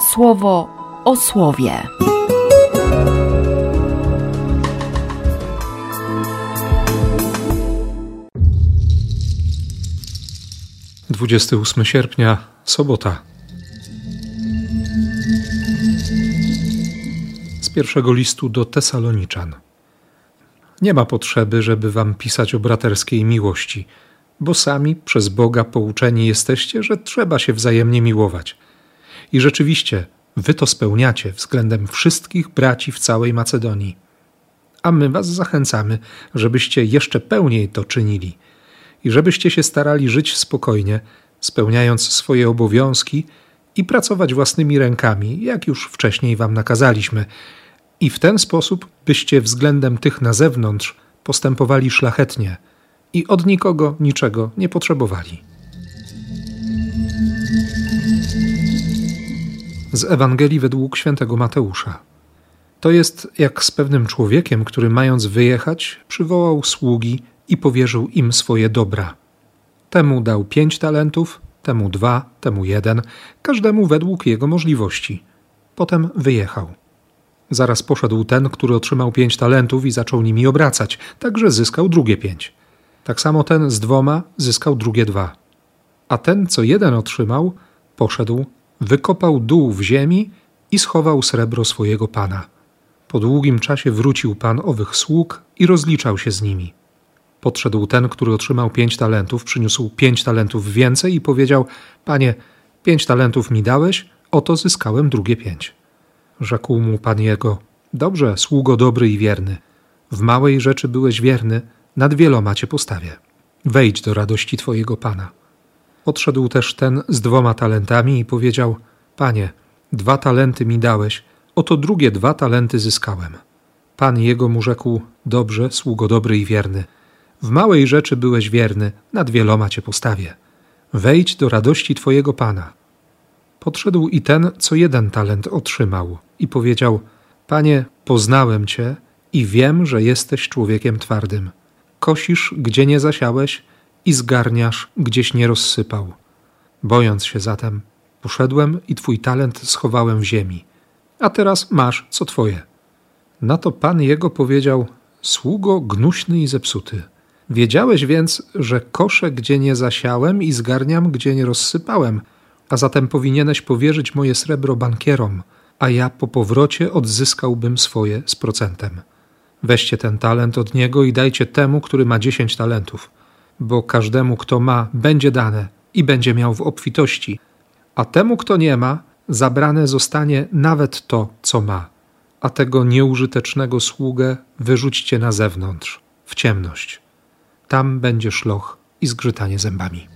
słowo o słowie. Dwudziesty ósmy sierpnia, sobota. Z pierwszego listu do Tesaloniczan. Nie ma potrzeby, żeby wam pisać o braterskiej miłości, bo sami przez Boga pouczeni jesteście, że trzeba się wzajemnie miłować. I rzeczywiście, wy to spełniacie względem wszystkich braci w całej Macedonii. A my was zachęcamy, żebyście jeszcze pełniej to czynili i żebyście się starali żyć spokojnie, spełniając swoje obowiązki i pracować własnymi rękami, jak już wcześniej wam nakazaliśmy, i w ten sposób byście względem tych na zewnątrz postępowali szlachetnie i od nikogo niczego nie potrzebowali. Z Ewangelii według świętego Mateusza. To jest jak z pewnym człowiekiem, który mając wyjechać, przywołał sługi i powierzył im swoje dobra. Temu dał pięć talentów, temu dwa, temu jeden, każdemu według jego możliwości. Potem wyjechał. Zaraz poszedł ten, który otrzymał pięć talentów i zaczął nimi obracać, także zyskał drugie pięć. Tak samo ten z dwoma zyskał drugie dwa. A ten, co jeden otrzymał, poszedł, wykopał dół w ziemi i schował srebro swojego pana. Po długim czasie wrócił pan owych sług i rozliczał się z nimi. Podszedł ten, który otrzymał pięć talentów, przyniósł pięć talentów więcej i powiedział: Panie, pięć talentów mi dałeś, oto zyskałem drugie pięć. Rzekł mu pan jego: Dobrze, sługo dobry i wierny. W małej rzeczy byłeś wierny, nad wieloma cię postawię. Wejdź do radości twojego pana. Odszedł też ten z dwoma talentami i powiedział: Panie, dwa talenty mi dałeś, oto drugie dwa talenty zyskałem. Pan jego mu rzekł: Dobrze, sługo dobry i wierny. W małej rzeczy byłeś wierny, nad wieloma cię postawię. Wejdź do radości twojego pana. Podszedł i ten, co jeden talent otrzymał, i powiedział: Panie, poznałem cię i wiem, że jesteś człowiekiem twardym. Kosisz, gdzie nie zasiałeś, i zgarniasz, gdzieś nie rozsypał. Bojąc się zatem, poszedłem i twój talent schowałem w ziemi. A teraz masz co twoje. Na to pan jego powiedział: Sługo gnuśny i zepsuty. Wiedziałeś więc, że koszę, gdzie nie zasiałem, i zgarniam, gdzie nie rozsypałem a zatem powinieneś powierzyć moje srebro bankierom, a ja po powrocie odzyskałbym swoje z procentem. Weźcie ten talent od niego i dajcie temu, który ma dziesięć talentów, bo każdemu, kto ma, będzie dane i będzie miał w obfitości, a temu, kto nie ma, zabrane zostanie nawet to, co ma, a tego nieużytecznego sługę wyrzućcie na zewnątrz, w ciemność. Tam będzie szloch i zgrzytanie zębami.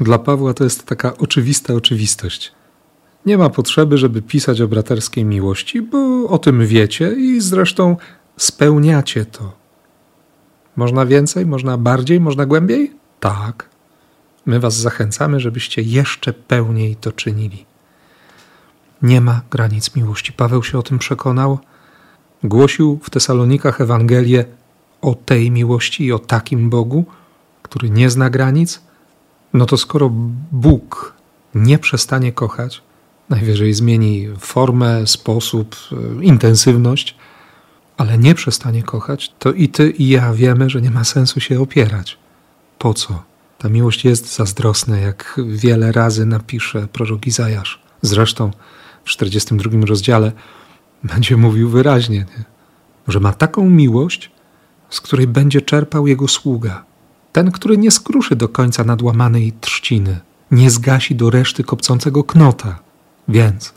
Dla Pawła to jest taka oczywista oczywistość. Nie ma potrzeby, żeby pisać o braterskiej miłości, bo o tym wiecie i zresztą spełniacie to. Można więcej, można bardziej, można głębiej? Tak. My Was zachęcamy, żebyście jeszcze pełniej to czynili. Nie ma granic miłości. Paweł się o tym przekonał. Głosił w Tesalonikach Ewangelię o tej miłości i o takim Bogu, który nie zna granic no to skoro Bóg nie przestanie kochać, najwyżej zmieni formę, sposób, e, intensywność, ale nie przestanie kochać, to i ty, i ja wiemy, że nie ma sensu się opierać. Po co? Ta miłość jest zazdrosna, jak wiele razy napisze prorok Izajasz. Zresztą w 42 rozdziale będzie mówił wyraźnie, nie? że ma taką miłość, z której będzie czerpał jego sługa ten, który nie skruszy do końca nadłamanej trzciny, nie zgasi do reszty kopcącego knota. Więc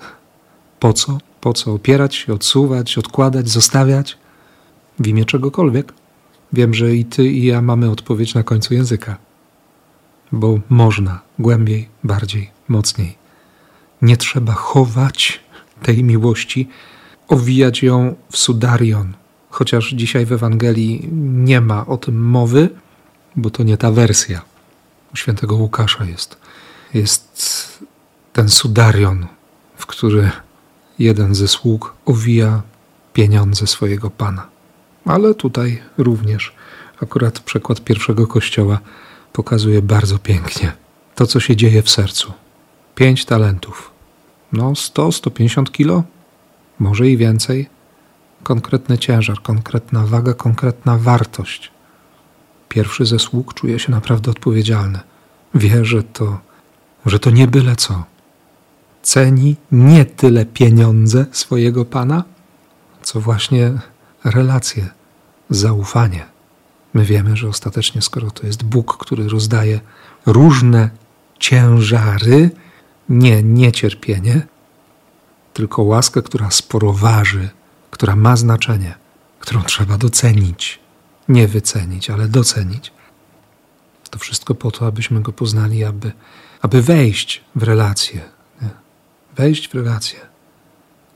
po co? Po co opierać się, odsuwać, odkładać, zostawiać? W imię czegokolwiek? Wiem, że i ty, i ja mamy odpowiedź na końcu języka. Bo można głębiej, bardziej, mocniej. Nie trzeba chować tej miłości, owijać ją w sudarion, chociaż dzisiaj w Ewangelii nie ma o tym mowy, bo to nie ta wersja. U świętego Łukasza jest. Jest ten sudarion, w który jeden ze sług owija pieniądze swojego pana. Ale tutaj również akurat przekład pierwszego kościoła pokazuje bardzo pięknie to, co się dzieje w sercu. Pięć talentów. No, 100, 150 kilo, może i więcej. Konkretny ciężar, konkretna waga, konkretna wartość. Pierwszy ze sług czuje się naprawdę odpowiedzialny. Wie, że to, że to nie byle co. Ceni nie tyle pieniądze swojego pana, co właśnie relacje, zaufanie. My wiemy, że ostatecznie, skoro to jest Bóg, który rozdaje różne ciężary, nie niecierpienie, tylko łaskę, która sporo waży, która ma znaczenie, którą trzeba docenić. Nie wycenić, ale docenić. To wszystko po to, abyśmy go poznali, aby, aby wejść w relację. Wejść w relację.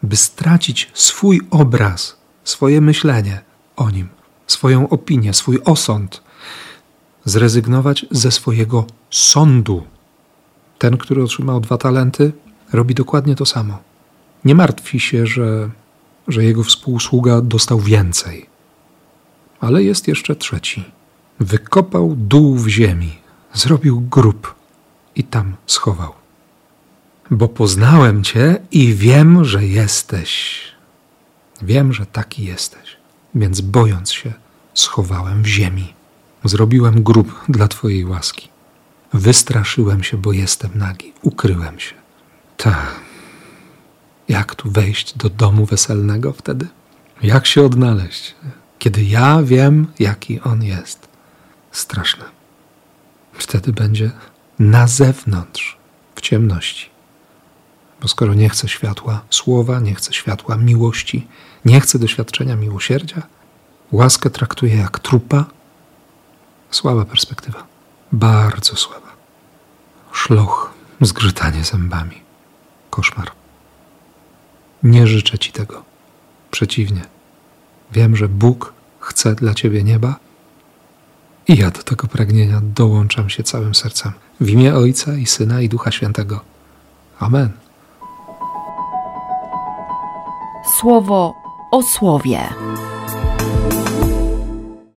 By stracić swój obraz, swoje myślenie o nim, swoją opinię, swój osąd. Zrezygnować ze swojego sądu. Ten, który otrzymał dwa talenty, robi dokładnie to samo. Nie martwi się, że, że jego współsługa dostał więcej. Ale jest jeszcze trzeci. Wykopał dół w ziemi, zrobił grób i tam schował. Bo poznałem Cię i wiem, że jesteś. Wiem, że taki jesteś, więc bojąc się, schowałem w ziemi. Zrobiłem grób dla Twojej łaski. Wystraszyłem się, bo jestem nagi. Ukryłem się. Tak. Jak tu wejść do domu weselnego wtedy? Jak się odnaleźć, kiedy ja wiem, jaki on jest? Straszne. Wtedy będzie na zewnątrz, w ciemności. Bo skoro nie chce światła słowa, nie chce światła miłości, nie chce doświadczenia miłosierdzia, łaskę traktuje jak trupa, słaba perspektywa. Bardzo słaba. Szloch, zgrzytanie zębami. Koszmar. Nie życzę ci tego. Przeciwnie. Wiem, że Bóg chce dla ciebie nieba i ja do tego pragnienia dołączam się całym sercem. W imię Ojca i Syna i Ducha Świętego. Amen. Słowo o słowie.